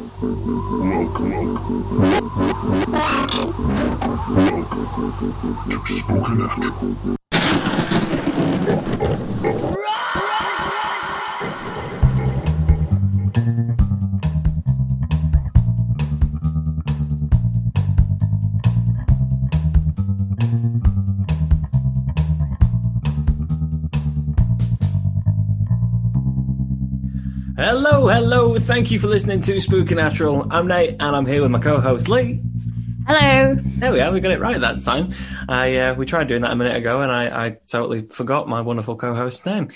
Welcome. Welcome to Spooky Natural. Thank you for listening to Spooky Natural. I'm Nate, and I'm here with my co-host Lee. Hello. There we are. We got it right that time. I uh, we tried doing that a minute ago, and I, I totally forgot my wonderful co-host's name.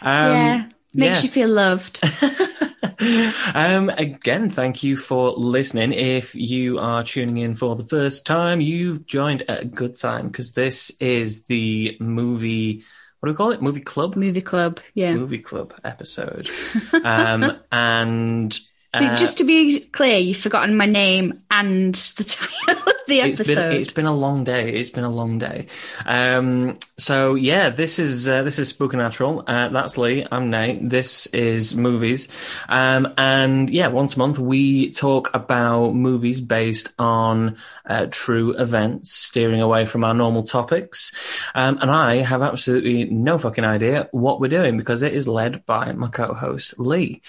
Um, yeah, makes yeah. you feel loved. um, again, thank you for listening. If you are tuning in for the first time, you've joined at a good time because this is the movie. What do we call it? Movie club. Movie club. Yeah. Movie club episode. um, and So uh, just to be clear, you've forgotten my name and the title of the it's episode. been it's been a long day. It's been a long day. Um, so yeah, this is uh, this is Spooky Natural. Uh, that's Lee. I'm Nate. This is movies, um, and yeah, once a month we talk about movies based on uh, true events, steering away from our normal topics. Um, and I have absolutely no fucking idea what we're doing because it is led by my co-host Lee.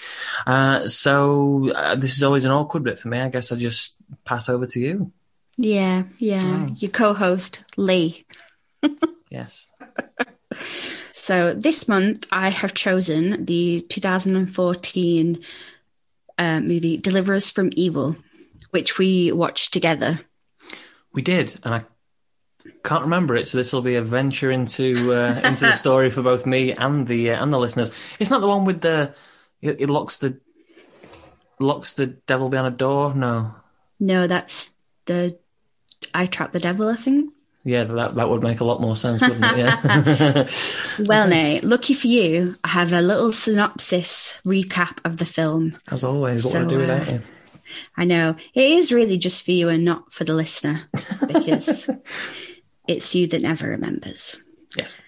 Uh, so uh, this is always an awkward bit for me. I guess I just pass over to you. yeah, yeah. Oh. Your co-host Lee. Yes. So this month I have chosen the 2014 uh, movie "Deliver Us from Evil," which we watched together. We did, and I can't remember it. So this will be a venture into uh, into the story for both me and the uh, and the listeners. It's not the one with the it, it locks the locks the devil behind a door. No, No, that's the I Trap the Devil, I think. yeah, that that would make a lot more sense, wouldn't it? Yeah. Well, Nate, lucky for you, I have a little synopsis recap of the film. As always, what So, would I do without uh, you? I know it is really just for you and not for the listener because it's you that never remembers. Yes.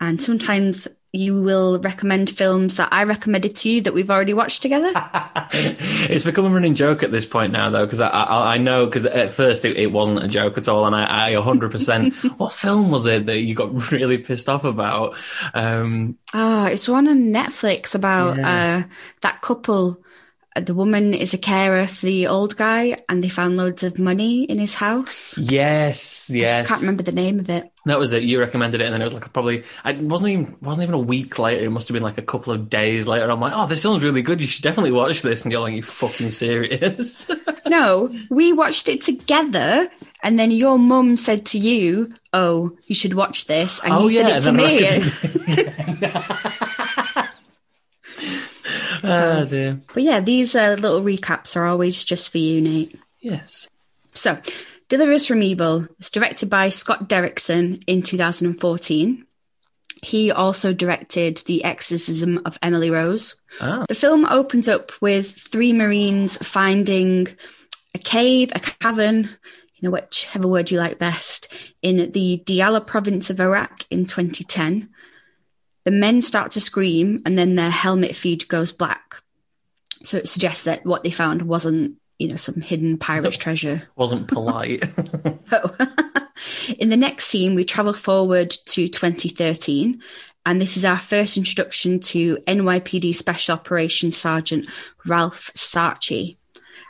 And sometimes you will recommend films that I recommended to you that we've already watched together. it's become a running joke at this point now, though, because I, I I know because at first it, it wasn't a joke at all, and I, I 100% what film was it that you got really pissed off about? Um, Oh, it's one on Netflix about Yeah. uh, that couple. The woman is a carer for the old guy, and they found loads of money in his house. yes, I yes, just can't remember the name of it. That was it. You recommended it, and then it was like probably. I wasn't even wasn't even a week later. It must have been like a couple of days later. I'm like, oh, this film's really good. You should definitely watch this. And you're like, you fucking serious? No, we watched it together, and then your mum said to you, "Oh, you should watch this," and oh, you said it to me. Ah, dear. but yeah, these uh, little recaps are always just for you, Nate. Yes. So, Deliver Us from Evil was directed by Scott Derrickson in 2014. He also directed The Exorcism of Emily Rose. Ah, The film opens up with three Marines finding a cave, a cavern, you know, whichever word you like best, in the Diyala province of Iraq in 2010. The men start to scream and then their helmet feed goes black. So it suggests that what they found wasn't, you know, some hidden pirate's treasure. wasn't polite. Oh. In the next scene, we travel forward to 2013, and this is our first introduction to NYPD Special Operations Sergeant Ralph Sarchie.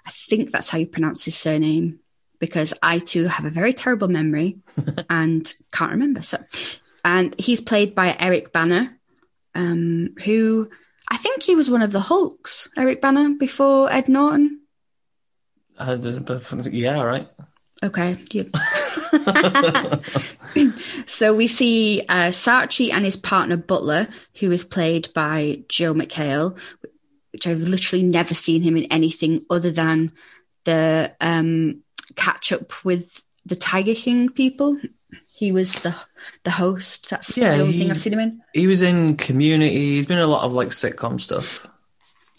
I think that's how you pronounce his surname because I too have a very terrible memory and can't remember. So, and he's played by Eric Bana, um, who I think he was one of the Hulks. Eric Bana before Ed Norton. Uh, yeah, right. Okay. So we see uh, Sarchie and his partner Butler, who is played by Joel McHale, which I've literally never seen him in anything other than the um, catch up with the Tiger King people. He was the the host. That's Yeah, the only he- thing I've seen him in. He was in Community. He's been in a lot of like sitcom stuff.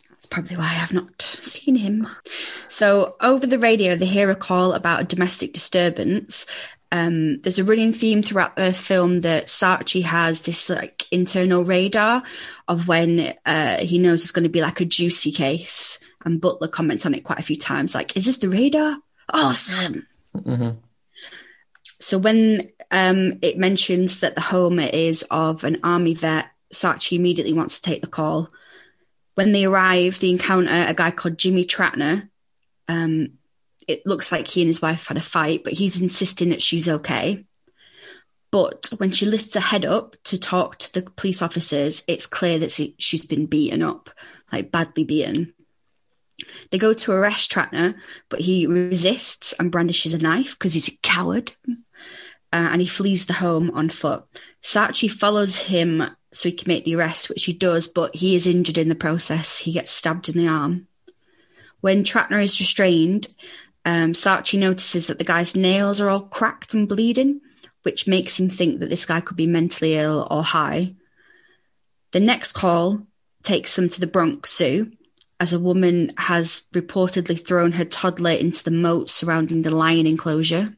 That's probably why I have not seen him. So over the radio, they hear a call about a domestic disturbance, Um, there's a running theme throughout the film that Sarchie has this like internal radar of when uh, he knows it's going to be like a juicy case, and Butler comments on it quite a few times, like, "Is this the radar? Awesome!" So when um, it mentions that the home is of an army vet, Sarchie immediately wants to take the call. When they arrive, they encounter a guy called Jimmy Tratner. Um, it looks like he and his wife had a fight, but he's insisting that she's okay. But when she lifts her head up to talk to the police officers, it's clear that she, she's been beaten up, like badly beaten. They go to arrest Tratner, but he resists and brandishes a knife because he's a coward. Uh, and he flees the home on foot. Sarchie follows him so he can make the arrest, which he does, but he is injured in the process. He gets stabbed in the arm. When Tratner is restrained, um, Sarchie notices that the guy's nails are all cracked and bleeding, which makes him think that this guy could be mentally ill or high. The next call takes them to the Bronx Zoo, as a woman has reportedly thrown her toddler into the moat surrounding the lion enclosure,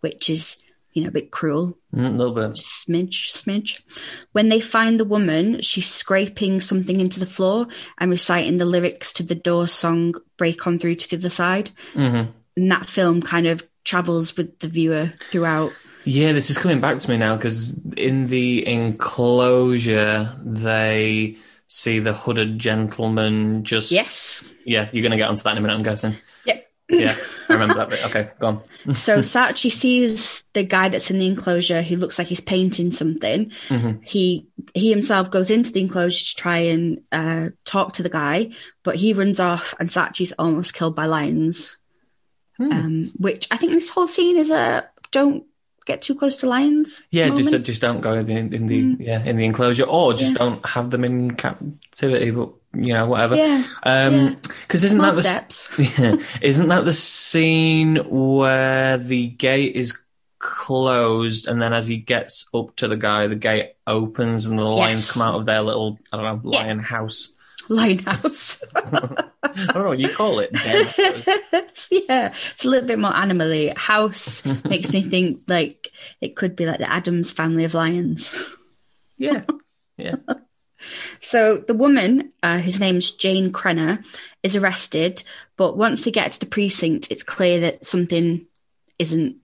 which is, you know, a bit cruel. Mm, a little bit. Smidge, smidge. When they find the woman, she's scraping something into the floor and reciting the lyrics to the Doors song "Break On Through to the Other Side." Mm-hmm. And that film kind of travels with the viewer throughout. Yeah, this is coming back to me now because in the enclosure they see the hooded gentleman just. Yes. Yeah, you're going to get onto that in a minute, I'm guessing. Yeah, I remember that bit. Okay, go on. so Sarchie sees the guy that's in the enclosure who looks like he's painting something. Mm-hmm. He he himself goes into the enclosure to try and uh, talk to the guy, but he runs off, and Sarchie's almost killed by lions. Hmm. Um, which I think this whole scene is a don't get too close to lions. Yeah, just moment. just don't go in the in the yeah in the enclosure, or just Yeah. don't have them in captivity. But you know, whatever. Yeah, Um, yeah. because isn't Small that the steps. Yeah. Isn't that the scene where the gate is closed and then as he gets up to the guy, the gate opens and the lions Yes. come out of their little, I don't know, Yeah. lion house? Lion house. I don't know what you call it. Den, I suppose. yeah, it's a little bit more animally. House makes me think like it could be like the Addams family of lions. yeah. Yeah. So the woman, uh, whose name's Jane Crenna, is arrested. But once they get to the precinct, it's clear that something isn't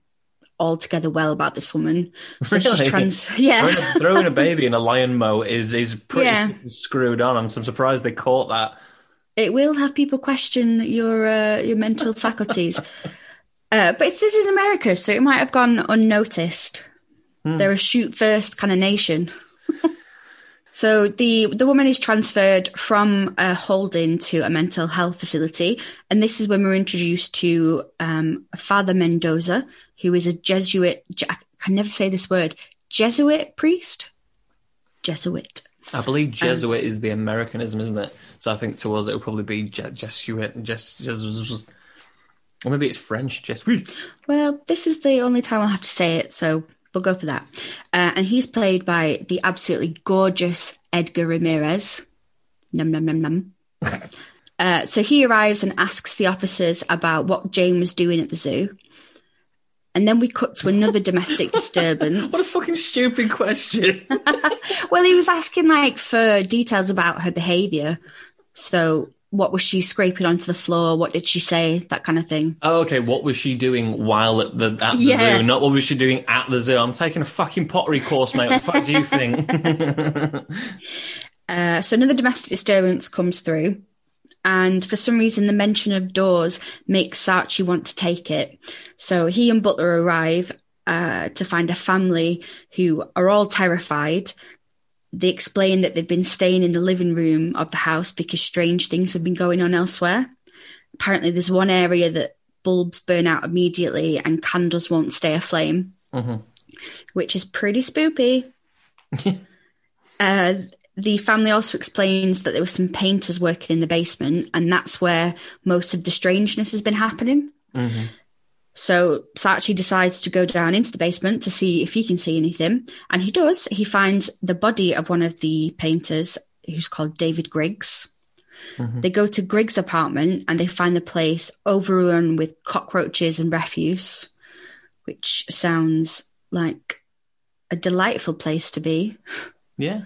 altogether well about this woman. So she's trans. Yeah. Throwing, a, throwing a baby in a lion moat is, is pretty Yeah. screwed on. I'm, I'm surprised they caught that. it will have people question your uh, your mental faculties. Uh, but it's, this is America, so it might have gone unnoticed. They're a shoot first kind of nation. so the the woman is transferred from a holding to a mental health facility, and this is when we're introduced to um, Father Mendoza, who is a Jesuit. I can never say this word. Jesuit priest. Jesuit. I believe Jesuit is the Americanism, isn't it? So I think to us it would probably be Je- Jesuit, Jes- Jes- or maybe it's French, Jesuit. Well, this is the only time I'll have to say it, so we'll go for that. Uh, and he's played by the absolutely gorgeous Edgar Ramirez. Num num num num. uh, so he arrives and asks the officers about what Jane was doing at the zoo. And then we cut to another domestic disturbance. What a fucking stupid question. well, he was asking like for details about her behaviour. So, what was she scraping onto the floor? What did she say? That kind of thing. oh, okay, what was she doing while at the at the Yeah. zoo? Not what was she doing at the zoo. I'm taking a fucking pottery course, mate. What the fuck do you think? Uh, so another domestic disturbance comes through, and for some reason, the mention of doors makes Sarchie want to take it. So he and Butler arrive uh, to find a family who are all terrified. They explain that they've been staying in the living room of the house because strange things have been going on elsewhere. Apparently, there's one area that bulbs burn out immediately and candles won't stay aflame, Mhm. which is pretty spoopy. Uh, the family also explains that there were some painters working in the basement, and that's where most of the strangeness has been happening. Mhm. So Sarchie decides to go down into the basement to see if he can see anything, and he does. He finds the body of one of the painters, who's called David Griggs. They go to Griggs' apartment and they find the place overrun with cockroaches and refuse, which sounds like a delightful place to be. Yeah.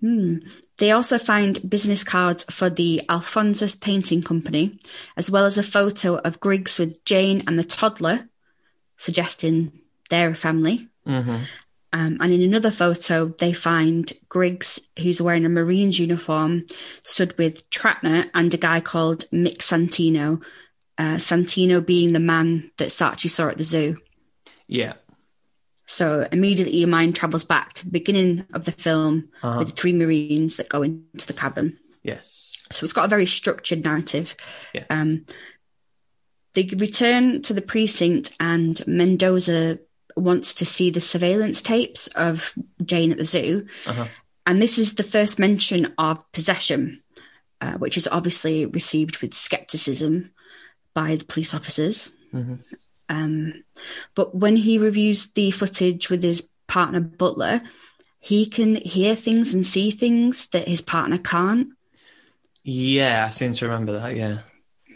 Hmm. They also find business cards for the Alphonsus Painting Company, as well as a photo of Griggs with Jane and the toddler, suggesting they're a family. hmm Um, and in another photo, they find Griggs, who's wearing a Marines uniform, stood with Tratner and a guy called Mick Santino. Uh, Santino being the man that Sarchie saw at the zoo. Yeah. So immediately your mind travels back to the beginning of the film Uh-huh. with the three Marines that go into the cabin. Yes. So it's got a very structured narrative. Yeah. Um, they return to the precinct, and Mendoza wants to see the surveillance tapes of Jane at the zoo. Uh-huh. And this is the first mention of possession, uh, which is obviously received with skepticism by the police officers. Mhm. Um, but when he reviews the footage with his partner Butler, he can hear things and see things that his partner can't. Yeah, I seem to remember that. Yeah.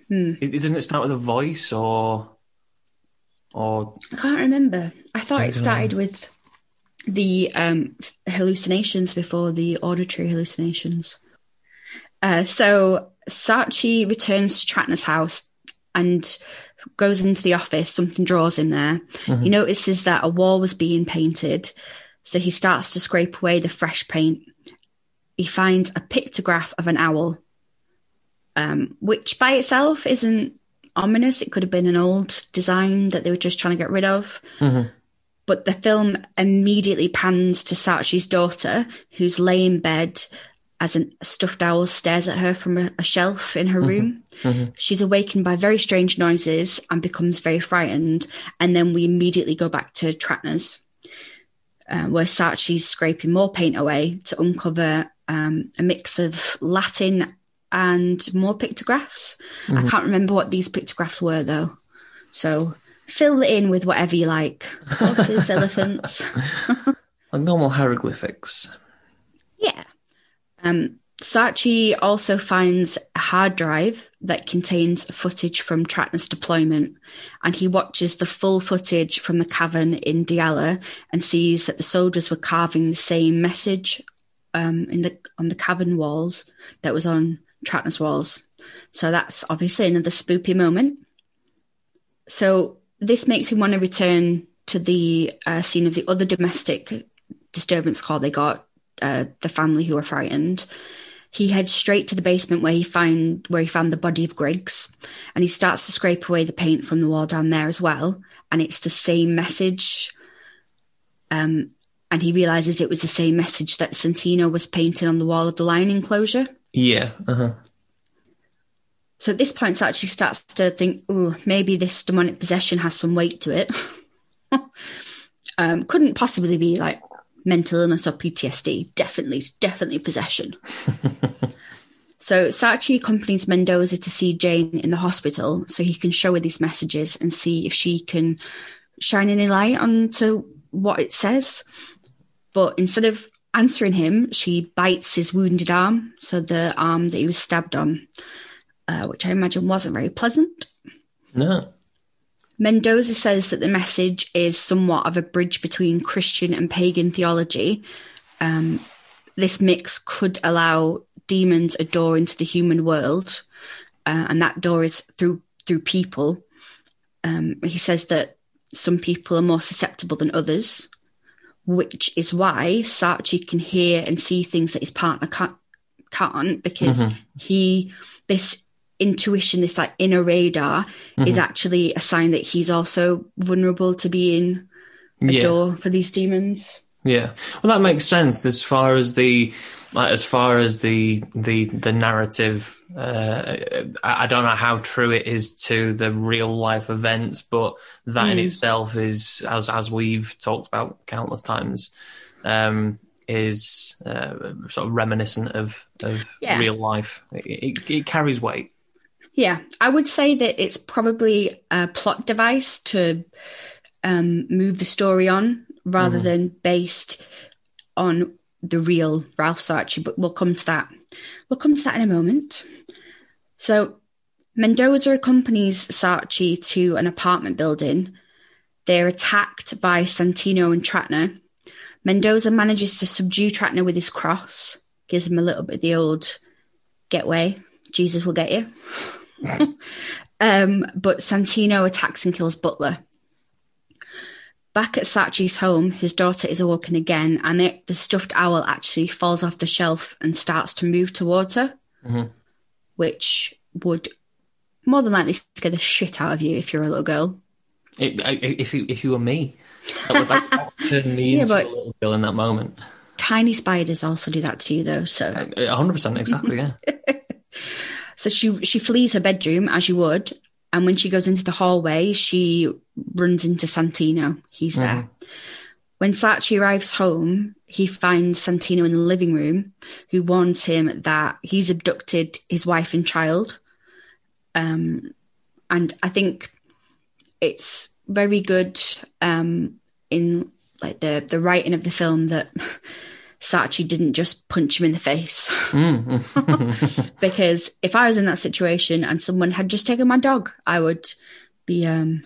Hmm. It, doesn't it start with a voice or or I can't remember. I thought I it started with the um, hallucinations before the auditory hallucinations. Uh, so Sarchie returns to Tratner's house and goes into the office. Something draws him there. He notices that a wall was being painted, so he starts to scrape away the fresh paint. He finds a pictograph of an owl, um, which by itself isn't ominous. It could have been an old design that they were just trying to get rid of. But the film immediately pans to Sarchie's daughter, who's laying in bed as a stuffed owl stares at her from a, a shelf in her room. She's awakened by very strange noises and becomes very frightened. And then we immediately go back to Tratner's, uh, where Sarchie's scraping more paint away to uncover um, a mix of Latin and more pictographs. I can't remember what these pictographs were though. So fill it in with whatever you like. Horses, elephants. like normal hieroglyphics? Yeah. Um, Sarchie also finds a hard drive that contains footage from Tratner's deployment, and he watches the full footage from the cavern in Diyala and sees that the soldiers were carving the same message um, in the on the cavern walls that was on Tratner's walls. So that's obviously another spoopy moment. So this makes him want to return to the uh, scene of the other domestic disturbance call they got, uh, the family who were frightened. He heads straight to the basement where he find where he found the body of Griggs, and he starts to scrape away the paint from the wall down there as well. And it's the same message. Um, and he realizes it was the same message that Santino was painting on the wall of the lion enclosure. Yeah. Uh-huh. So at this point, actually starts to think, oh, maybe this demonic possession has some weight to it. um, couldn't possibly be like mental illness or PTSD. Definitely, definitely possession. so Sarchie accompanies Mendoza to see Jane in the hospital so he can show her these messages and see if she can shine any light onto what it says. But instead of answering him, she bites his wounded arm, so the arm that he was stabbed on uh, which I imagine wasn't very pleasant. No. Mendoza says that the message is somewhat of a bridge between Christian and pagan theology. Um, this mix could allow demons a door into the human world, uh, and that door is through through people. Um, he says that some people are more susceptible than others, which is why Sarchie can hear and see things that his partner can't, can't because he this intuition, this like inner radar, is actually a sign that he's also vulnerable to being a Yeah. door for these demons. Yeah, well, that makes sense as far as the like, as far as the the the narrative. Uh, I I don't know how true it is to the real life events, but that in itself is, as as we've talked about countless times, um, is uh, sort of reminiscent of of Yeah. real life. It, it, it carries weight. Yeah, I would say that it's probably a plot device to um, move the story on rather than based on the real Ralph Sarchie, but we'll come to that. We'll come to that in a moment. So, Mendoza accompanies Sarchie to an apartment building, They're attacked by Santino and Tratner. Mendoza manages to subdue Tratner with his cross, gives him a little bit of the old get way, Jesus will get you. um, but Santino attacks and kills Butler. Back at Sarchie's home, his daughter is awoken again, and it, the stuffed owl actually falls off the shelf and starts to move towards her, Mhm. which would more than likely scare the shit out of you if you're a little girl. It, I, if you if you were me, that would, turn me Yeah, into a little girl in that moment. Tiny spiders also do that to you, though. So, hundred percent, exactly. Yeah. so she she flees her bedroom as you would, and when she goes into the hallway, she runs into Santino. He's there. When Sarchie arrives home, he finds Santino in the living room, who warns him that he's abducted his wife and child. Um, and I think it's very good um, in like the the writing of the film that Sarchie didn't just punch him in the face. Mm. because if I was in that situation and someone had just taken my dog, I would be um,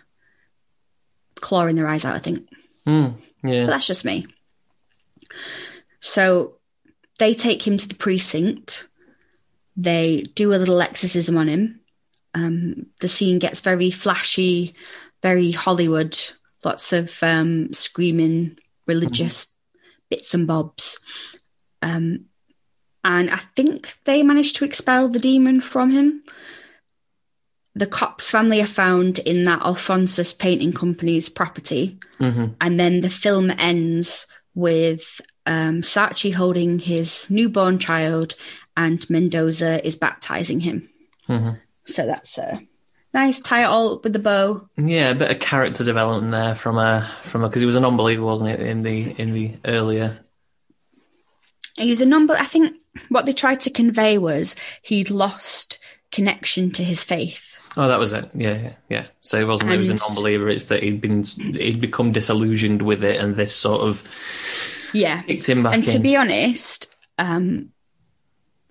clawing their eyes out. I think. Mm. But Yeah. that's just me. So they take him to the precinct. They do a little exorcism on him. Um, the scene gets very flashy, very Hollywood, lots of um, screaming, religious bits and bobs. Um, and I think they managed to expel the demon from him. The cop's family are found in that Alphonsus painting company's property hmm and then the film ends with um, Sarchie holding his newborn child, and Mendoza is baptizing him. hmm So that's a nice tie it all up with the bow. Yeah, a bit of character development there from a from a because he was a non-believer, wasn't it, in the in the earlier. He was a number. I think what they tried to convey was he'd lost connection to his faith. Oh, that was it. Yeah, yeah, yeah. So he wasn't. he was a non-believer. It's that he'd been he'd become disillusioned with it, and this sort of Yeah, kicked him back and in. to be honest, um,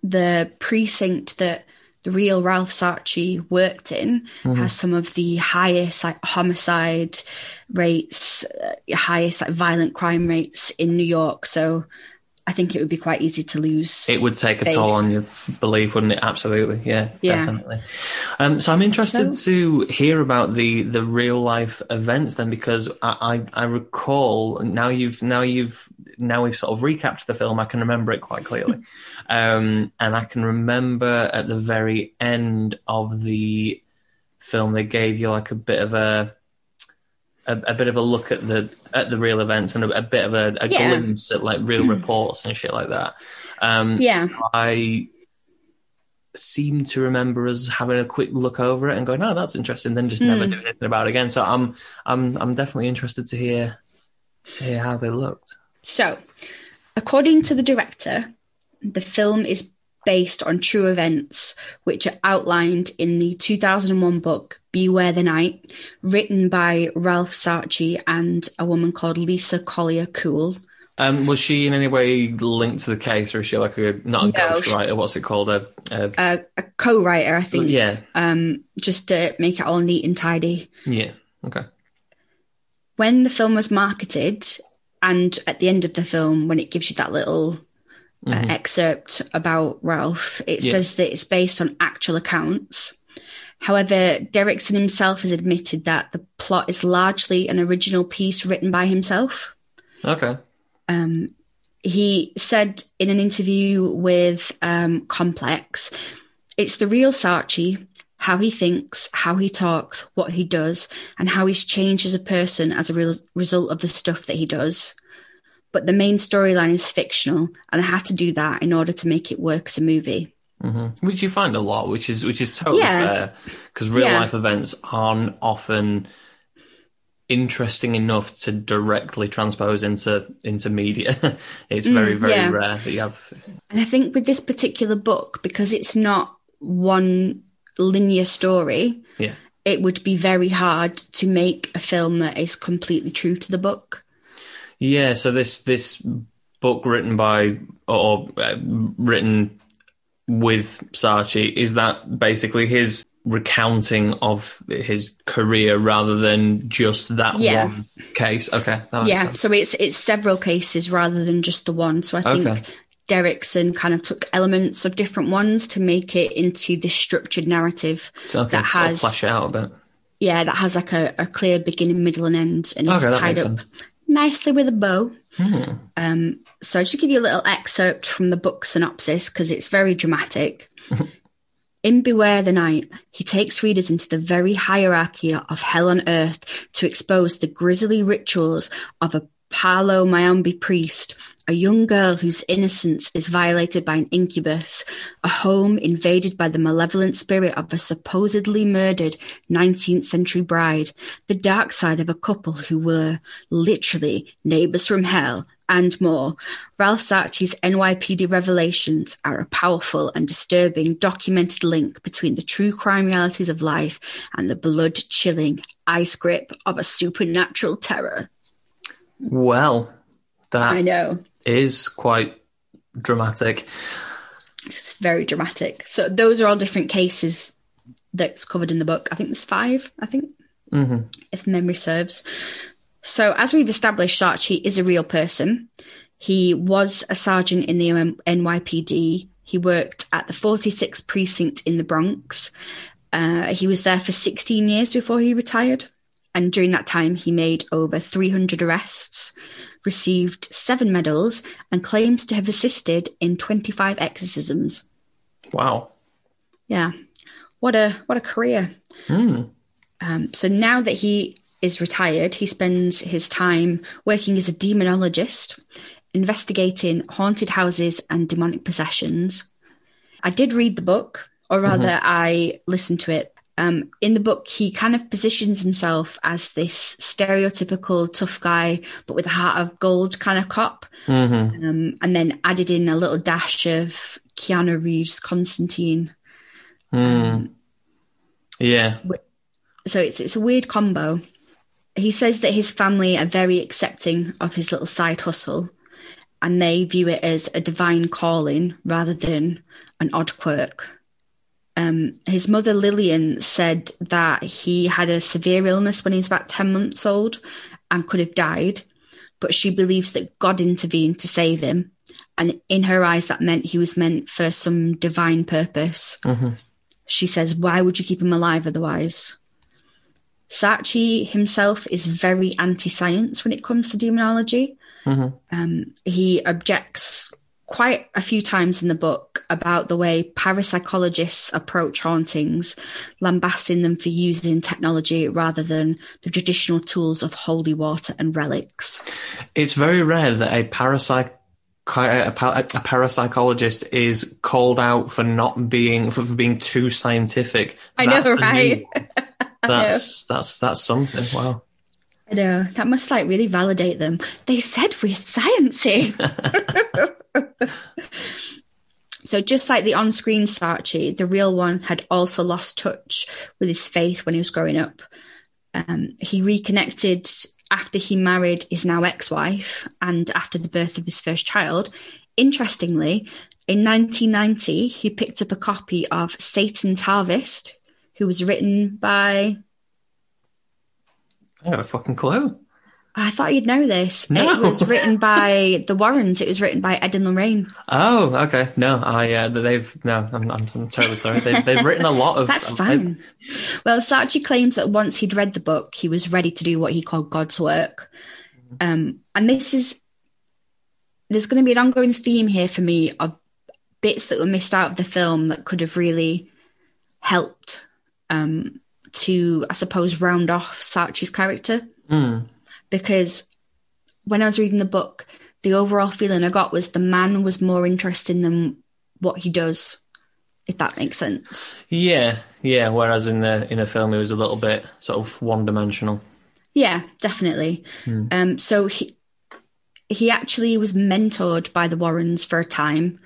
the precinct that the real Ralph Sarchie worked in Mm-hmm. has some of the highest like homicide rates, uh, highest like violent crime rates in New York. So I think it would be quite easy to lose. it would take a toll on your belief, wouldn't it? Absolutely, yeah, Yeah. definitely. Um, so I'm interested So- to hear about the the real life events then, because I, I I recall now you've now you've now we've sort of recapped the film. I can remember it quite clearly, um, and I can remember at the very end of the film they gave you like a bit of a. A, a bit of a look at the at the real events and a, a bit of a, a Yeah. glimpse at like real reports and shit like that. Um, Yeah. I seem to remember us having a quick look over it and going, "Oh, that's interesting." Then just never Hmm. doing anything about it again. So I'm, I'm, I'm definitely interested to hear, to hear how they looked. So, according to the director, the film is based on true events which are outlined in the 2001 book Beware the Night, written by Ralph Sarchie and a woman called Lisa Collier Cool. Um, was she in any way linked to the case, or is she like a not a No, ghost she- What's it called? A, a A, a co-writer, I think, yeah, um, just to make it all neat and tidy. yeah. Okay. When the film was marketed, and at the end of the film, when it gives you that little uh, excerpt about Ralph, it Yeah. says that it's based on actual accounts. However, Derrickson himself has admitted that the plot is largely an original piece written by himself. Okay. Um, he said in an interview with um, Complex, it's the real Sarchie, how he thinks, how he talks, what he does, and how he's changed as a person as a real result of the stuff that he does. But the main storyline is fictional, and I had to do that in order to make it work as a movie. hmm Which you find a lot, which is which is totally Yeah. fair, because real Yeah. life events aren't often interesting enough to directly transpose into into media. it's very Mm, very yeah. rare that you have. And I think with this particular book, because it's not one linear story, Yeah. it would be very hard to make a film that is completely true to the book. Yeah, so this this book written by or uh, written with Sarchie is that basically his recounting of his career rather than just that Yeah. one case. Okay, yeah, sense. so it's it's several cases rather than just the one. So I think Okay. Derrickson kind of took elements of different ones to make it into this structured narrative So okay, that sort of has flesh it out a bit. yeah that has like a, a clear beginning, middle, and end, and it's Okay, tied up sense. nicely with a bow. Hmm. Um, so I'll just give you a little excerpt from the book synopsis because it's very dramatic. In Beware the Night, he takes readers into the very hierarchy of hell on earth to expose the grisly rituals of a Palo Mayombe priest, a young girl whose innocence is violated by an incubus, a home invaded by the malevolent spirit of a supposedly murdered 19th century bride, the dark side of a couple who were literally neighbors from hell, and more. Ralph Sarchie's NYPD revelations are a powerful and disturbing documented link between the true crime realities of life and the blood chilling ice grip of a supernatural terror. Well, that I know. is quite dramatic. It's very dramatic. So those are all different cases that's covered in the book. I think there's five, I think, hmm if memory serves. So as we've established, Sarchie is a real person. He was a sergeant in the NYPD. He worked at the 46th precinct in the Bronx. Uh, he was there for 16 years before he retired. And during that time, he made over 300 arrests, received seven medals, and claims to have assisted in 25 exorcisms. Wow. Yeah, what a what a career. Hmm. Um, so now that he is retired, he spends his time working as a demonologist, investigating haunted houses and demonic possessions. I did read the book, or rather, I listened to it. Um, in the book, he kind of positions himself as this stereotypical tough guy, but with a heart of gold kind of cop. hmm Um, and then added in a little dash of Keanu Reeves, Constantine. Hmm. yeah. so it's it's a weird combo. He says that his family are very accepting of his little side hustle, and they view it as a divine calling rather than an odd quirk. Um, his mother Lillian said that he had a severe illness when he was about ten months old and could have died, but she believes that God intervened to save him, and in her eyes that meant he was meant for some divine purpose. hmm She says, Why would you keep him alive otherwise? Sarchie himself is very anti science when it comes to demonology. hmm Um, he objects quite a few times in the book about the way parapsychologists approach hauntings, lambasting them for using technology rather than the traditional tools of holy water and relics. It's very rare that a parapsych a, parapsychologist is called out for not being for, for being too scientific. I know, That's a new right? one. That's that's that's something. Wow. I know that must like really validate them. They said we're sciencey. so just like the on-screen Sarchie, the real one had also lost touch with his faith when he was growing up. Um, he reconnected after he married his now ex-wife and after the birth of his first child. Interestingly, in 1990, he picked up a copy of Satan's Harvest, who was written by I got a fucking clue. I thought you'd know this. No. It was written by the Warrens. It was written by Ed and Lorraine. Oh, okay. No, I uh, they've no. I'm, I'm, I'm terribly sorry. They've, they've written a lot of. That's fine. Well, Sarchie claims that once he'd read the book, he was ready to do what he called God's work. Um, and this is there's going to be an ongoing theme here for me of bits that were missed out of the film that could have really helped um, to, I suppose, round off Sarchie's character. Mm. because when I was reading the book, the overall feeling I got was the man was more interesting than what he does, if that makes sense. Yeah, yeah. Whereas in the in the film, it was a little bit sort of one dimensional. Yeah, definitely. Um, so he he actually was mentored by the Warrens for a time,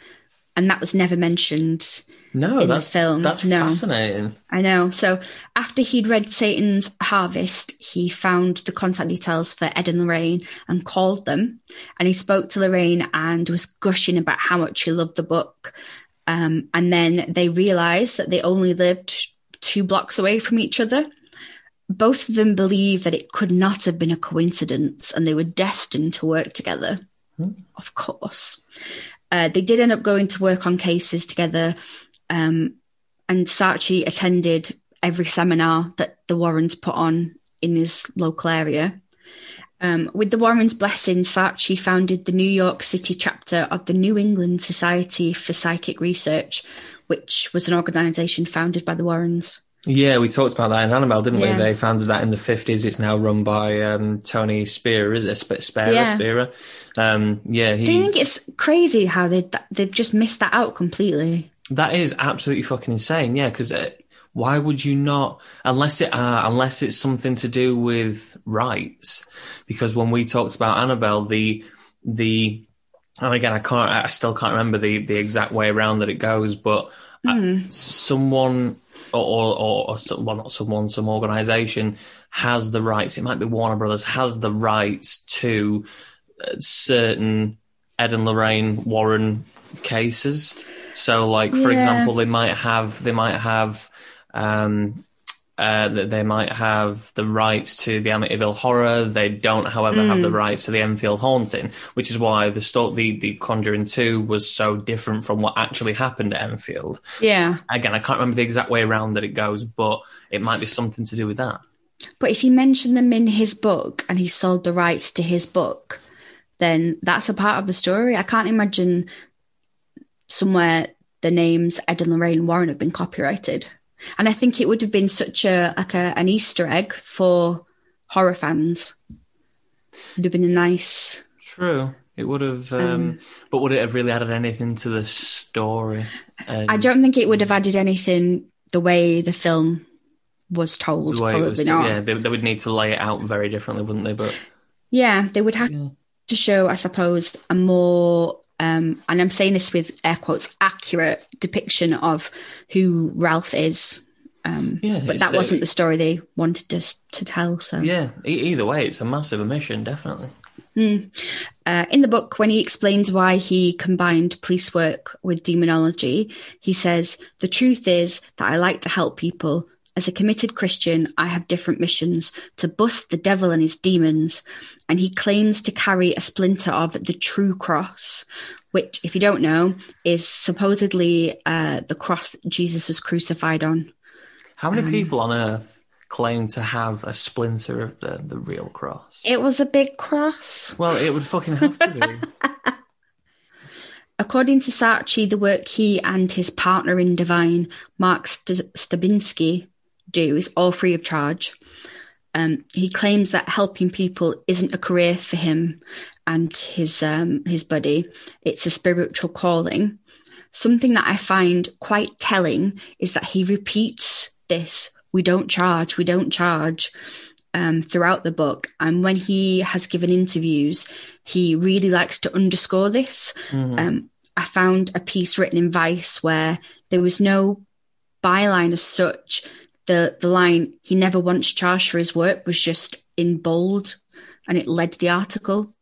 and that was never mentioned. No, In the that's film, That's no. fascinating. I know. So after he'd read Satan's Harvest, he found the contact details for Ed and Lorraine and called them. And he spoke to Lorraine and was gushing about how much he loved the book. Um, and then they realised that they only lived two blocks away from each other. Both of them believed that it could not have been a coincidence and they were destined to work together. Of course. Uh, they did end up going to work on cases together, um, and Sarchie attended every seminar that the Warrens put on in his local area. Um, with the Warrens' blessing, Sarchie founded the New York City chapter of the New England Society for Psychic Research, which was an organization founded by the Warrens. Yeah, we talked about that in Annabelle, didn't Yeah. we? They founded that in the fifties. It's now run by um, Tony Spear, is it? Sp- Spera, Yeah. Um, yeah, he, Do you think it's crazy how they they've just missed that out completely? That is absolutely fucking insane. Yeah, because uh, why would you not? Unless it uh, unless it's something to do with rights. Because when we talked about Annabelle, the the and again, I can't. I still can't remember the the exact way around that it goes, but uh, someone. Or, or, or, some- well, not someone, some organization has the rights. It might be Warner Brothers has the rights to uh, certain Ed and Lorraine Warren cases. So, like for Yeah. example, they might have they might have um, uh, that they might have the rights to the Amityville Horror. They don't, however, have the rights to the Enfield Haunting, which is why the sto- the the Conjuring Two was so different from what actually happened at Enfield. Yeah. Again, I can't remember the exact way around that it goes, but it might be something to do with that. But if he mentioned them in his book and he sold the rights to his book, then that's a part of the story. I can't imagine somewhere the names Ed and Lorraine Warren have been copyrighted. And I think it would have been such a like a, an Easter egg for horror fans. It would have been a nice. True. It would have, um, but would it have really added anything to the story? Um, I don't think it would have added anything the way the film was told. the way it Probably was, not. yeah, they, they would need to lay it out very differently, wouldn't they? But Yeah, they would have Yeah. to show, I suppose, a more, um, and I'm saying this with air quotes, accurate depiction of who Ralph is. Um, Yeah, but that wasn't the story they wanted us to tell. So, yeah, either way, it's a massive omission, definitely. uh, in the book, when he explains why he combined police work with demonology, he says, The truth is that I like to help people. As a committed Christian, I have different missions to bust the devil and his demons. And he claims to carry a splinter of the true cross, which, if you don't know, is supposedly uh, the cross that Jesus was crucified on. How Um, many people on Earth claim to have a splinter of the, the real cross? It was a big cross. well, it would fucking have to be. According to Sarchie, the work he and his partner in Divine, Mark St- Stabinski, do is all free of charge. Um, he claims that helping people isn't a career for him and his um, his buddy; it's a spiritual calling. Something that I find quite telling is that he repeats this: "We don't charge, we don't charge." Um, throughout the book, and when he has given interviews, he really likes to underscore this. Um, I found a piece written in Vice where there was no byline as such. The the line "He never once charged for his work" was just in bold, and it led the article.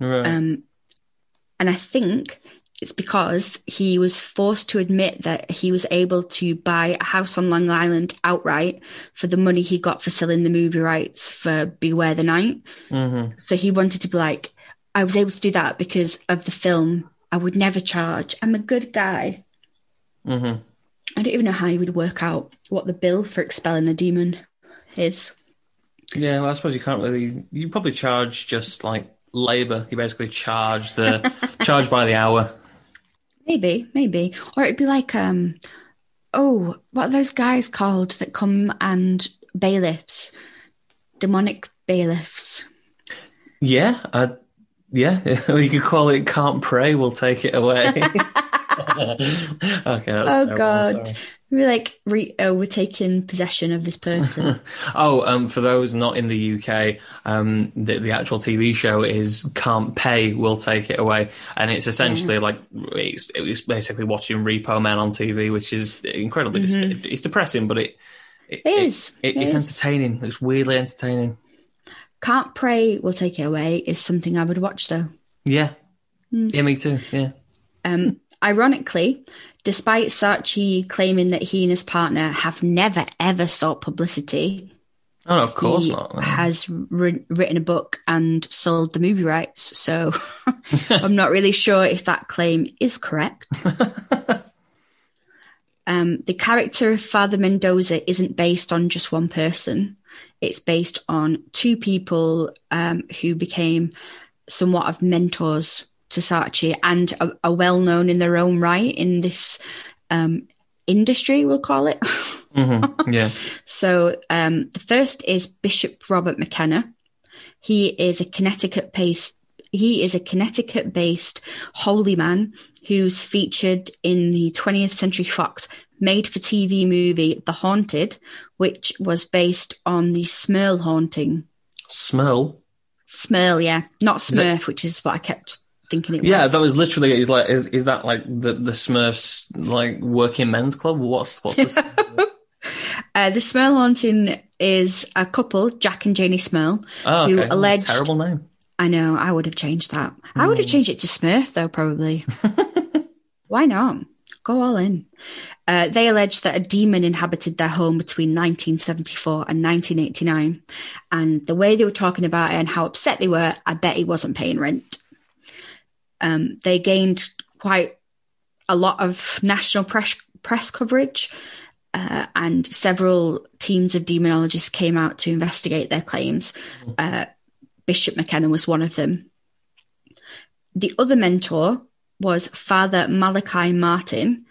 Right. Um, and I think it's because he was forced to admit that he was able to buy a house on Long Island outright for the money he got for selling the movie rights for Beware the Night. hmm So he wanted to be like, I was able to do that because of the film. I would never charge. I'm a good guy. hmm I don't even know how you would work out what the bill for expelling a demon is. Yeah, well, I suppose you can't really. You probably charge just like labor. You basically charge the charge by the hour. Maybe, maybe. Or it'd be like, um, oh, what are those guys called that come and bailiffs? Demonic bailiffs. Yeah, I, yeah. you could call it "Can't Pray." We'll take it away. okay. That's Oh, terrible, God. We're like, re- oh, we're taking possession of this person. Oh, um, for those not in the UK, um, the, the actual TV show is "Can't Pay." We'll take it away, and it's essentially like it's, it's basically watching Repo Man on TV, which is incredibly. It's, it's depressing, but it. It, It is. It, It it's is. entertaining. It's weirdly entertaining. Can't pray, we'll take it away is something I would watch though. Yeah. Yeah, me too. Yeah. Um, Ironically, despite Sarchie claiming that he and his partner have never ever sought publicity, Oh, no, of course he not. has ri- written a book and sold the movie rights. So I'm not really sure if that claim is correct. um, the character of Father Mendoza isn't based on just one person. It's based on two people um, who became somewhat of mentors to Sarchie and are, are well known in their own right in this um, industry, we'll call it. Mhm, Yeah. So um, the first is Bishop Robert McKenna. He is a Connecticut based. He is a Connecticut based holy man who's featured in the 20th Century Fox made for TV movie The Haunted, which was based on the Smurl haunting. Smell. Smurl, yeah, not it- Smurf, which is what I kept thinking it was. Yeah, that was literally. Is like, is, is that like the the Smurfs like working men's club? What's what's the? Uh, the Smurl haunting is a couple, Jack and Janie Smurl, oh, who okay. alleged terrible name. I know. I would have changed that. I would have changed it to Smurf, though, probably. Why not? Go all in. Uh, they allege that a demon inhabited their home between 1974 and 1989. And the way they were talking about it and how upset they were, I bet he wasn't paying rent. Um, they gained quite a lot of national press, press coverage. Uh, and several teams of demonologists came out to investigate their claims. Uh, Bishop McKenna was one of them. The other mentor was Father Malachi Martin,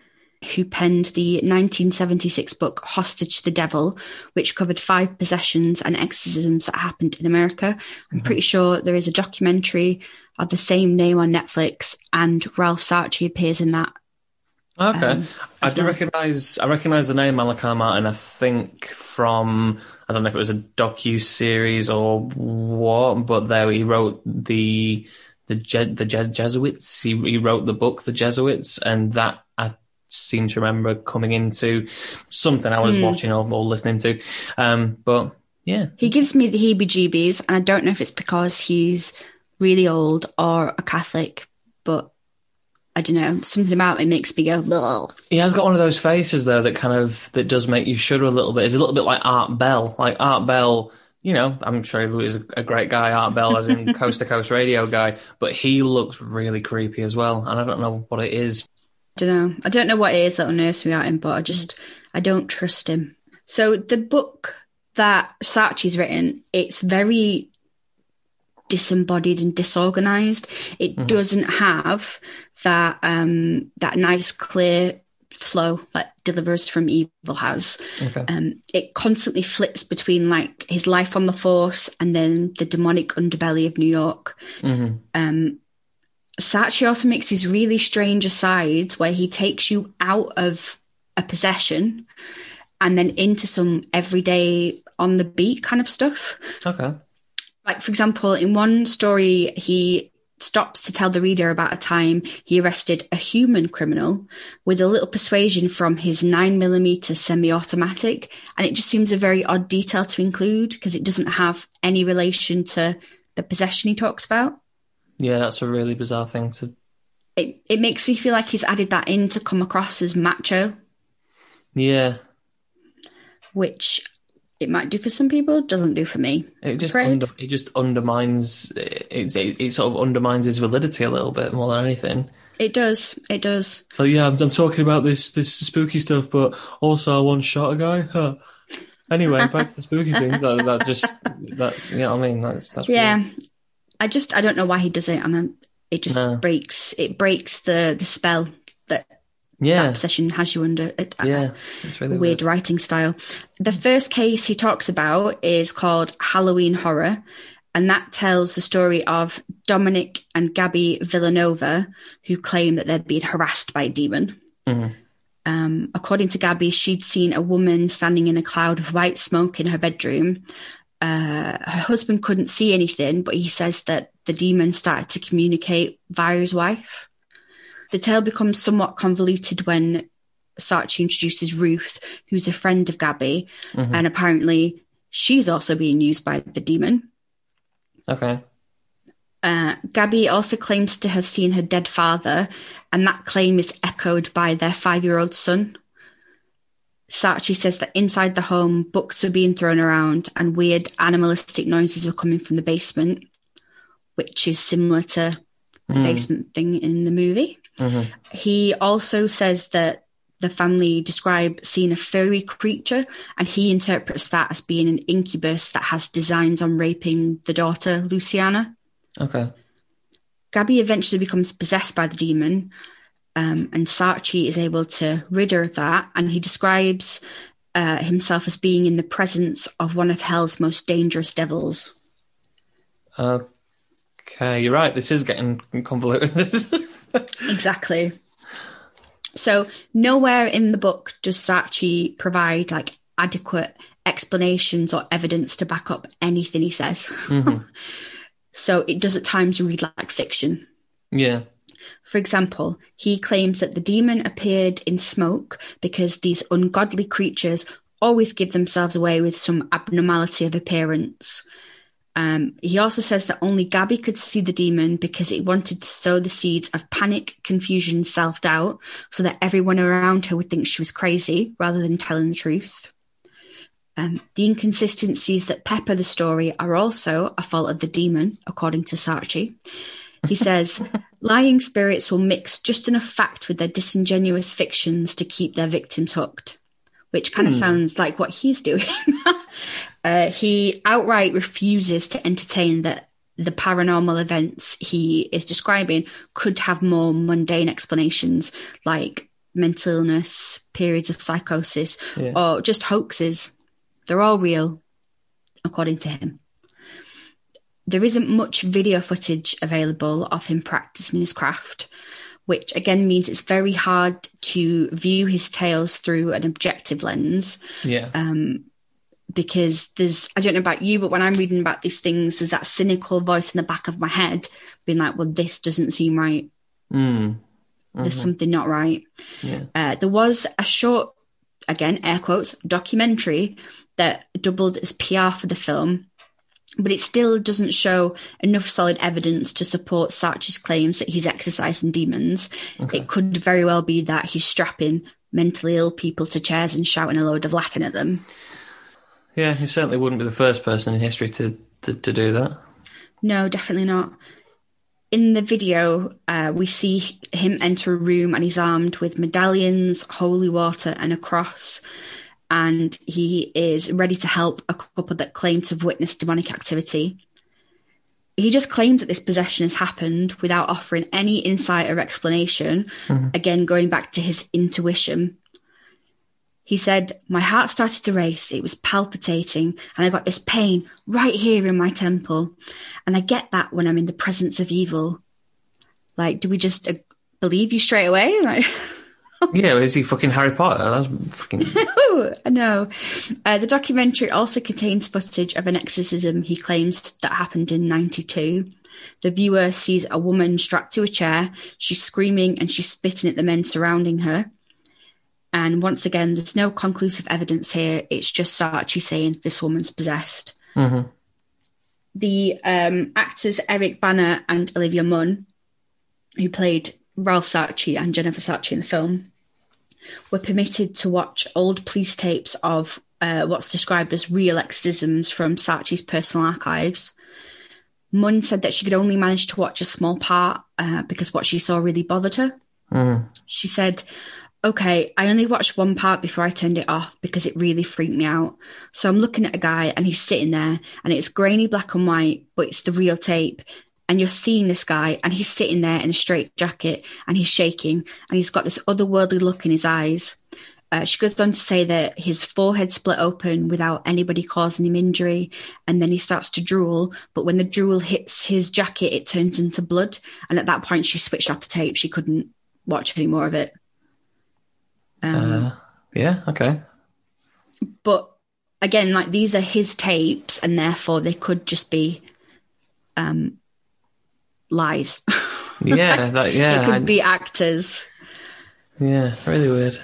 who penned the 1976 book Hostage to the Devil, which covered five possessions and exorcisms that happened in America. I'm pretty sure there is a documentary of the same name on Netflix, and Ralph Sarchie appears in that. Okay, um, I do well. recognize. I recognize the name Malachi Martin. I think from I don't know if it was a docu series or what, but there he wrote the the Je- the Je- Jesuits. He he wrote the book The Jesuits, and that I seem to remember coming into something I was Hmm. watching or, or listening to. Um, but yeah, He gives me the heebie jeebies, and I don't know if it's because he's really old or a Catholic, but I don't know. Something about it makes me go, Ugh. He has got one of those faces though that kind of that does make you shudder a little bit. He's a little bit like Art Bell. Like Art Bell, you know, I'm sure he was a great guy, Art Bell, as in Coast to Coast Radio guy, but he looks really creepy as well, and I don't know what it is. I don't know. I don't know what it is that'll nurse me out him, but I just I don't trust him. So the book that Sarchie's written, it's very disembodied and disorganized. It doesn't have that um that nice clear flow that Deliver Us from Evil has. Okay. Um, it constantly flips between like his life on the force and then the demonic underbelly of New York. hmm Um, also makes these really strange asides where he takes you out of a possession and then into some everyday on the beat kind of stuff. Okay. Like, for example, in one story, he stops to tell the reader about a time he arrested a human criminal with a little persuasion from his 9mm semi automatic. And it just seems a very odd detail to include because it doesn't have any relation to the possession he talks about. Yeah, that's a really bizarre thing to. It, it makes me feel like he's added that in to come across as macho, Yeah, which it might do for some people, doesn't do for me. it just under, it just undermines it, it. It sort of undermines his validity a little bit more than anything. It does. It does. So yeah, I'm, I'm talking about this this spooky stuff, but also I once shot a guy. Huh. Anyway, back to the spooky things. That, that just that's you know what I mean. That's that's Yeah. I just I don't know why he does it, and then it just No. breaks. It breaks the the spell that yeah, that possession has you under. It, yeah. It's really weird writing style. The first case he talks about is called Halloween Horror, and that tells the story of Dominic and Gabby Villanova, who claim that they're being harassed by a demon. Mhm. Um, according to Gabby, she'd seen a woman standing in a cloud of white smoke in her bedroom. Uh, her husband couldn't see anything, but he says that the demon started to communicate via his wife. The tale becomes somewhat convoluted when Sarchie introduces Ruth, who's a friend of Gabby, Mhm. and apparently she's also being used by the demon. Okay. Uh, Gabby also claims to have seen her dead father, and that claim is echoed by their five year old son. Sarchie says that inside the home, books were being thrown around and weird animalistic noises were coming from the basement, which is similar to the basement thing in the movie. He also says that the family describe seeing a furry creature, and he interprets that as being an incubus that has designs on raping the daughter, Luciana. Okay. Gabby eventually becomes possessed by the demon, um, and Sarchie is able to rid her of that. And he describes uh, himself as being in the presence of one of hell's most dangerous devils. Okay, you're right. This is getting convoluted. Exactly. So nowhere in the book does Sarchie provide like adequate explanations or evidence to back up anything he says. Mm-hmm. so it does at times read like fiction. yeah. For example, he claims that the demon appeared in smoke because these ungodly creatures always give themselves away with some abnormality of appearance. Um, he also says that only Gabby could see the demon because it wanted to sow the seeds of panic, confusion, self doubt, so that everyone around her would think she was crazy rather than telling the truth. Um, the inconsistencies that pepper the story are also a fault of the demon, according to Sarchie. He says, lying spirits will mix just enough fact with their disingenuous fictions to keep their victims hooked, which kind of sounds like what he's doing. uh, he outright refuses to entertain that the paranormal events he is describing could have more mundane explanations like mental illness, periods of psychosis, Yeah. or just hoaxes. They're all real, according to him there isn't much video footage available of him practicing his craft, which again means it's very hard to view his tales through an objective lens Yeah. because there's, I don't know about you, but when I'm reading about these things, there's that cynical voice in the back of my head being like, well, this doesn't seem right. Mm. There's something not right. Yeah. Uh, there was a short, again, air quotes, documentary that doubled as PR for the film, but it still doesn't show enough solid evidence to support Sarchie's claims that he's exorcising demons. It could very well be that he's strapping mentally ill people to chairs and shouting a load of Latin at them. Yeah, he certainly wouldn't be the first person in history to, to, to do that. No, definitely not. In the video, uh, we see him enter a room and he's armed with medallions, holy water, and a cross. And he is ready to help a couple that claim to have witnessed demonic activity. He just claims that this possession has happened without offering any insight or explanation. Again, going back to his intuition. He said, My heart started to race. It was palpitating, and I got this pain right here in my temple. And I get that when I'm in the presence of evil. Like, do we just uh, believe you straight away? Like, Yeah, is he fucking Harry Potter? That's fucking. No. Uh, the documentary also contains footage of an exorcism he claims that happened in 92. The viewer sees a woman strapped to a chair. She's screaming and she's spitting at the men surrounding her. And once again, there's no conclusive evidence here. It's just Sarchie saying this woman's possessed. The um, actors Eric Bana and Olivia Munn, who played Ralph Sarchie and Jennifer Sarchie in the film, were permitted to watch old police tapes of uh, what's described as real exorcisms from Sarchie's personal archives. Munn said that she could only manage to watch a small part uh, because what she saw really bothered her. She said, Okay, I only watched one part before I turned it off because it really freaked me out. So I'm looking at a guy and he's sitting there and it's grainy black and white, but it's the real tape. And you're seeing this guy and he's sitting there in a straight jacket and he's shaking and he's got this otherworldly look in his eyes. Uh, she goes on to say that his forehead split open without anybody causing him injury, and then he starts to drool. But when the drool hits his jacket, it turns into blood. And at that point, she switched off the tape. She couldn't watch any more of it. Um, Uh, yeah, okay. but again, like these are his tapes, and therefore they could just be um, lies. Yeah, that, yeah. it could I- be actors. yeah, really weird.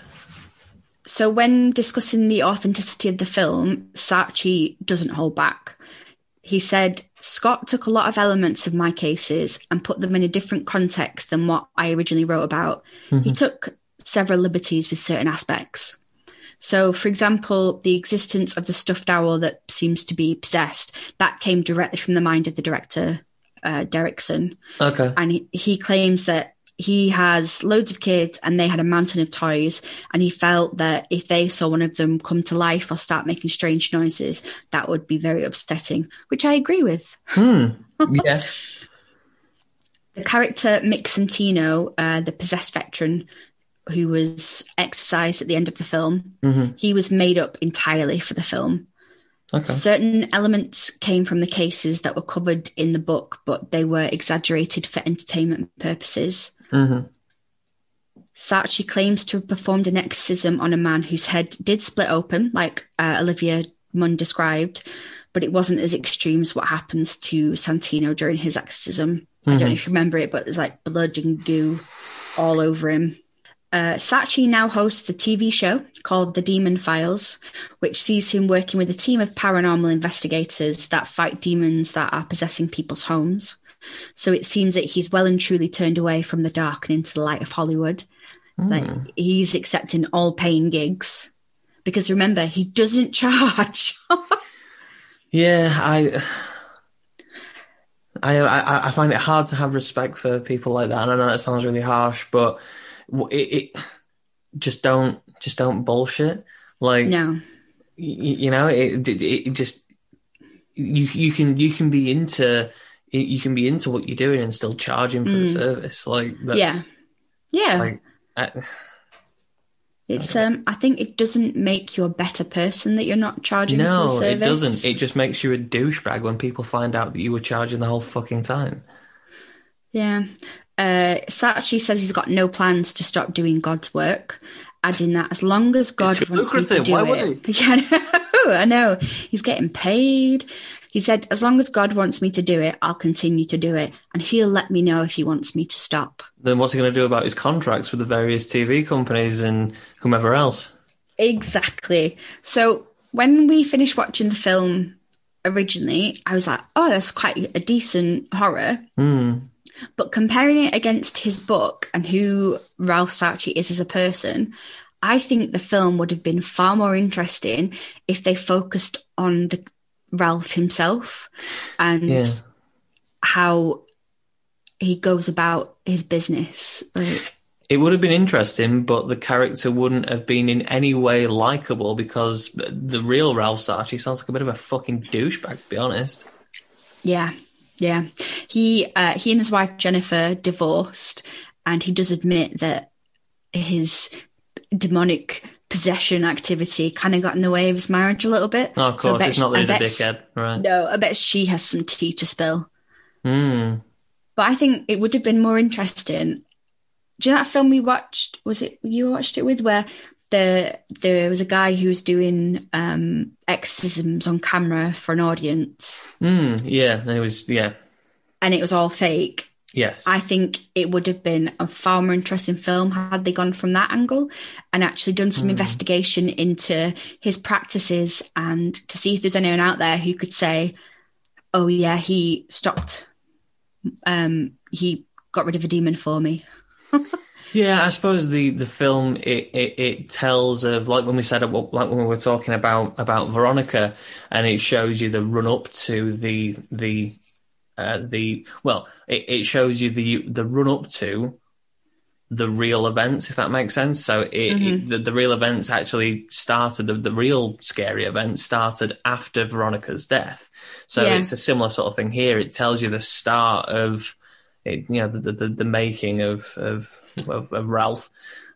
So when discussing the authenticity of the film, Sarchie doesn't hold back. he said Scott took a lot of elements of my cases and put them in a different context than what I originally wrote about. He mm-hmm. took several liberties with certain aspects. So, for example, the existence of the stuffed owl that seems to be possessed, that came directly from the mind of the director, uh, Derrickson. Okay. And he, he claims that he has loads of kids and they had a mountain of toys. And he felt that if they saw one of them come to life or start making strange noises, that would be very upsetting, which I agree with. Yeah. The character Mick Santino, uh, the possessed veteran who was exorcised at the end of the film, he was made up entirely for the film. Okay. Certain elements came from the cases that were covered in the book, but they were exaggerated for entertainment purposes. Mhm. Sarchie claims to have performed an exorcism on a man whose head did split open, like uh, Olivia Munn described, but it wasn't as extreme as what happens to Santino during his exorcism. I don't know if you remember it, but there's like blood and goo all over him. Uh, Sarchie now hosts a TV show called The Demon Files, which sees him working with a team of paranormal investigators that fight demons that are possessing people's homes. So it seems that he's well and truly turned away from the dark and into the light of Hollywood. Like he's accepting all paying gigs. Because remember, he doesn't charge. Yeah, I, I, I, I find it hard to have respect for people like that. And I know that sounds really harsh, but it, it just don't, just don't bullshit. Like, no. you, you know, it, it, it just you you can you can be into you can be into what you're doing and still charging for the service. Like, that's, Yeah. Yeah. like, I, It's um I think it doesn't make you a better person that you're not charging for the no, service. it doesn't. It just makes you a douchebag when people find out that you were charging the whole fucking time. Yeah. Uh Sarchie says he's got no plans to stop doing God's work, adding that as long as God wants me to do Why it. Yeah, I know, I know. He's getting paid. He said, as long as God wants me to do it, I'll continue to do it. And he'll let me know if he wants me to stop. Then what's he going to do about his contracts with the various TV companies and whomever else? Exactly. So when we finished watching the film originally, I was like, oh, that's quite a decent horror. Hmm. But comparing it against his book and who Ralph Sarchie is as a person, I think the film would have been far more interesting if they focused on the Ralph himself and Yeah. how he goes about his business. Like, It would have been interesting, but the character wouldn't have been in any way likable because the real Ralph Sarchie sounds like a bit of a fucking douchebag, to be honest. Yeah, yeah. He uh, he and his wife Jennifer divorced, and he does admit that his demonic possession activity kind of got in the way of his marriage a little bit. Oh, of course, bet it's not that he's a dickhead, right? No, I bet she has some tea to spill. Hmm. But I think it would have been more interesting. Do you know that film we watched? Was it you watched it with where the there was a guy who was doing um, exorcisms on camera for an audience, Hmm. Yeah. And it was. Yeah. And it was all fake. Yes. I think it would have been a far more interesting film had they gone from that angle and actually done some investigation into his practices and to see if there's anyone out there who could say, "Oh yeah, he stopped. Um, he got rid of a demon for me." Yeah, I suppose the, the film it, it, it tells of like when we said like when we were talking about about Veronica, and it shows you the run up to the the uh, the well, it, it shows you the the run up to the real events, if that makes sense. So it, it, the, the real events actually started. The, the real scary events started after Veronica's death. So Yeah. it's a similar sort of thing here. It tells you the start of it, you know the the, the making of of of, of Ralph.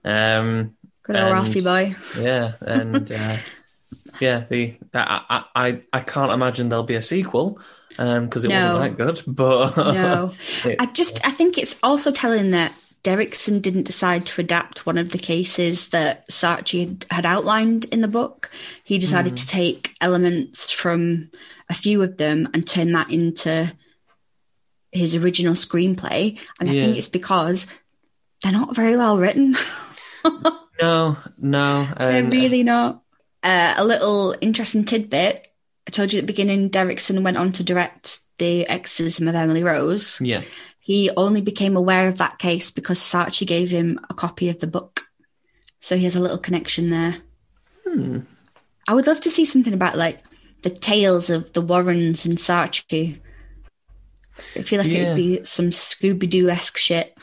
Um, Good old Ralphie boy. yeah, and uh, yeah, the I I I can't imagine there'll be a sequel Um, because it No. wasn't that good. But No, I just I think it's also telling that Derrickson didn't decide to adapt one of the cases that Sarchie had, had outlined in the book. He decided hmm. to take elements from a few of them and turn that into his original screenplay. And I think it's because they're not very well written. no, no, they're uh, really not. Uh, a little interesting tidbit. I told you at the beginning, Derrickson went on to direct The Exorcism of Emily Rose. Yeah. He only became aware of that case because Sarchie gave him a copy of the book. So he has a little connection there. Hmm. I would love to see something about like the tales of the Warrens and Sarchie. I feel like it would be some Scooby Doo esque shit.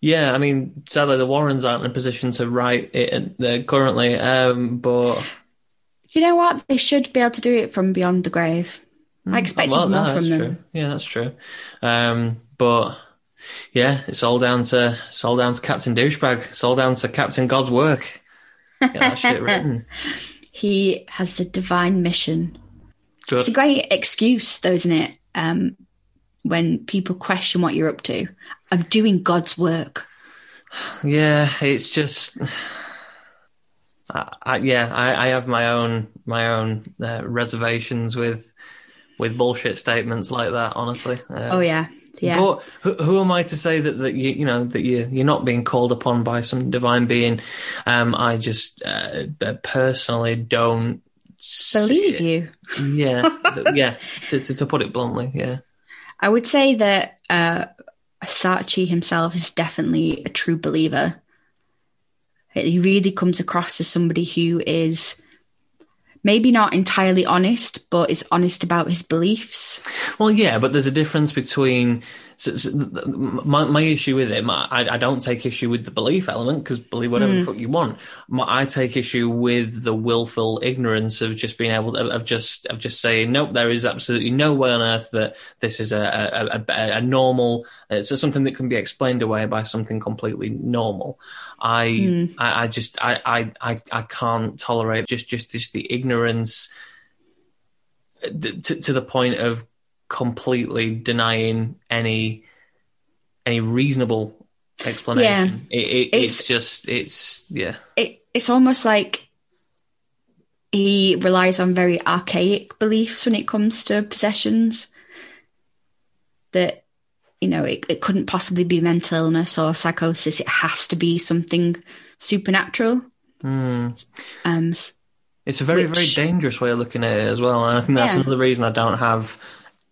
Yeah, I mean, sadly, the Warrens aren't in a position to write it currently, um, but you know what? They should be able to do it from beyond the grave. I expected well, more no, from them. true. Yeah, that's true. Um, but yeah, it's all down to it's all down to Captain Douchebag. It's all down to Captain God's work. Get that shit written. He has a divine mission. Good. It's a great excuse, though, isn't it? Um, when people question what you're up to. I'm doing God's work. Yeah, it's just. I, I, yeah, I, I have my own my own uh, reservations with with bullshit statements like that. Honestly. Uh, Oh yeah, yeah. But who, who am I to say that, that you you know that you you're not being called upon by some divine being? Um, I just uh, personally don't see Believe you. Yeah, yeah. To, to to put it bluntly, yeah. I would say that uh, Sarchie himself is definitely a true believer. He really comes across as somebody who is maybe not entirely honest, but is honest about his beliefs. Well, yeah, but there's a difference between so, so, my my issue with him. I, I don't take issue with the belief element because believe whatever the hmm. fuck you want. My, I take issue with the willful ignorance of just being able to, of just of just saying nope. There is absolutely no way on earth that this is a a, a, a normal. Uh, it's just something that can be explained away by something completely normal. I hmm. I, I just I, I I I can't tolerate just just just the ignorance uh, to, to the point of completely denying any any reasonable explanation. It, it, it's, It's- just it's yeah It, it's almost like he relies on very archaic beliefs when it comes to possessions. That you know, it, it couldn't possibly be mental illness or psychosis. It has to be something supernatural. Um, it's a very Which- very dangerous way of looking at it as well, and I think that's Yeah. another reason I don't have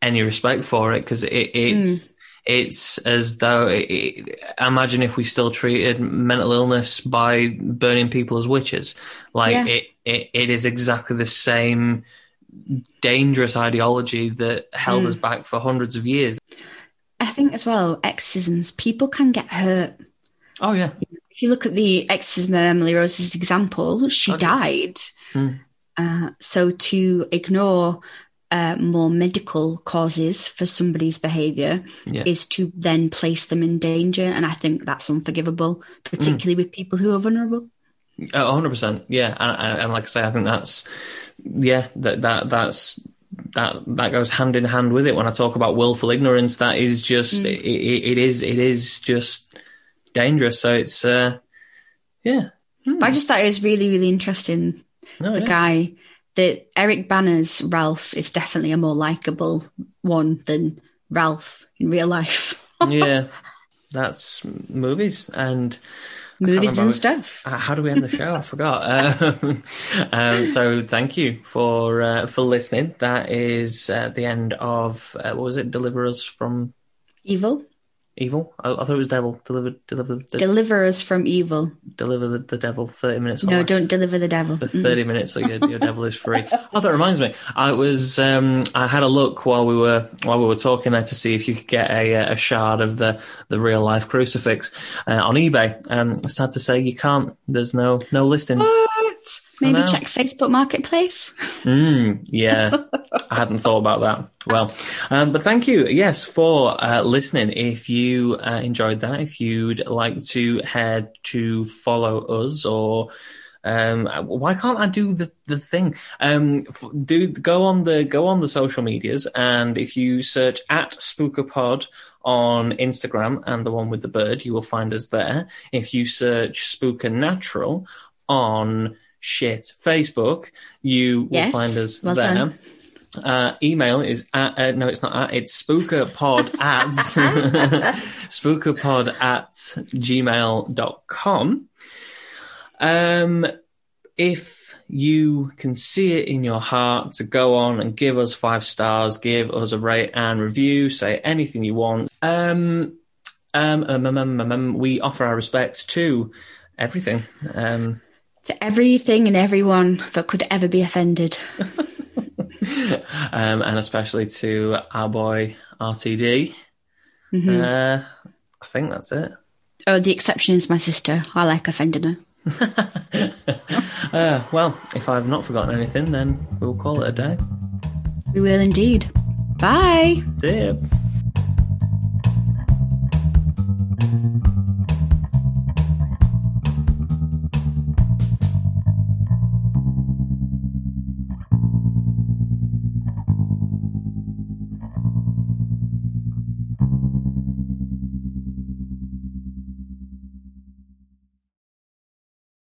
any respect for it because it, it's. Mm. It's as though it, imagine if we still treated mental illness by burning people as witches. Like Yeah. it, it, it is exactly the same dangerous ideology that held Mm. us back for hundreds of years. I think as well, exorcisms, people can get hurt. Oh yeah, If you look at the exorcism of Emily Rose's example, she Okay. died. Hmm. Uh, so to ignore uh, more medical causes for somebody's behaviour Yeah. is to then place them in danger, and I think that's unforgivable, particularly with people who are vulnerable. A hundred percent. Yeah, and, and, like I say, I think that's yeah that that that's that that goes hand in hand with it. When I talk about willful ignorance, that is just it, it, it is it is just dangerous. So it's uh yeah. But I just thought it was really, really interesting. No, The it is. That Eric Bana's Ralph is definitely a more likable one than Ralph in real life. yeah, that's movies and Movies and stuff. Uh, How do we end the show? I forgot. Um, um, so thank you for uh, for listening. That is uh, the end of uh, what was it? Deliver us from Evil. Evil. I, I thought it was devil. Deliver, deliver, the, Deliver us from evil. deliver the, the devil. Thirty minutes. No, don't deliver the devil. For Mm. thirty minutes, so your, your devil is free. Oh, that reminds me. I was um, I had a look while we were while we were talking there to see if you could get a, a shard of the, the real life crucifix uh, on eBay. Um, sad to say you can't. There's no no listings. What? Maybe check Facebook Marketplace. Mm, yeah, I hadn't thought about that. Well, um, but thank you, yes, for uh, listening. If you uh, enjoyed that, if you'd like to head to follow us or. Um, why can't I do the, the thing? Um, f- do go on the go on the social medias, and if you search at SpookerPod on Instagram and the one with the bird, you will find us there. If you search Spooky Natural on shit Facebook, you will Yes, find us well there. done. Uh, email is at, uh, no, it's not at, it's spookerpod at, spookerpod at gmail.com. Um, if you can see it in your heart to go on and give us five stars, give us a rate and review, say anything you want. Um, um, um, um, um, um, um, we offer our respects to everything. Um, To everything and everyone that could ever be offended. um, and especially to our boy RTD. Mm-hmm. Uh, I think that's it. Oh, the exception is my sister. I like offending her. Uh, well, if I've not forgotten anything, then we'll call it a day. We will indeed. Bye. See ya.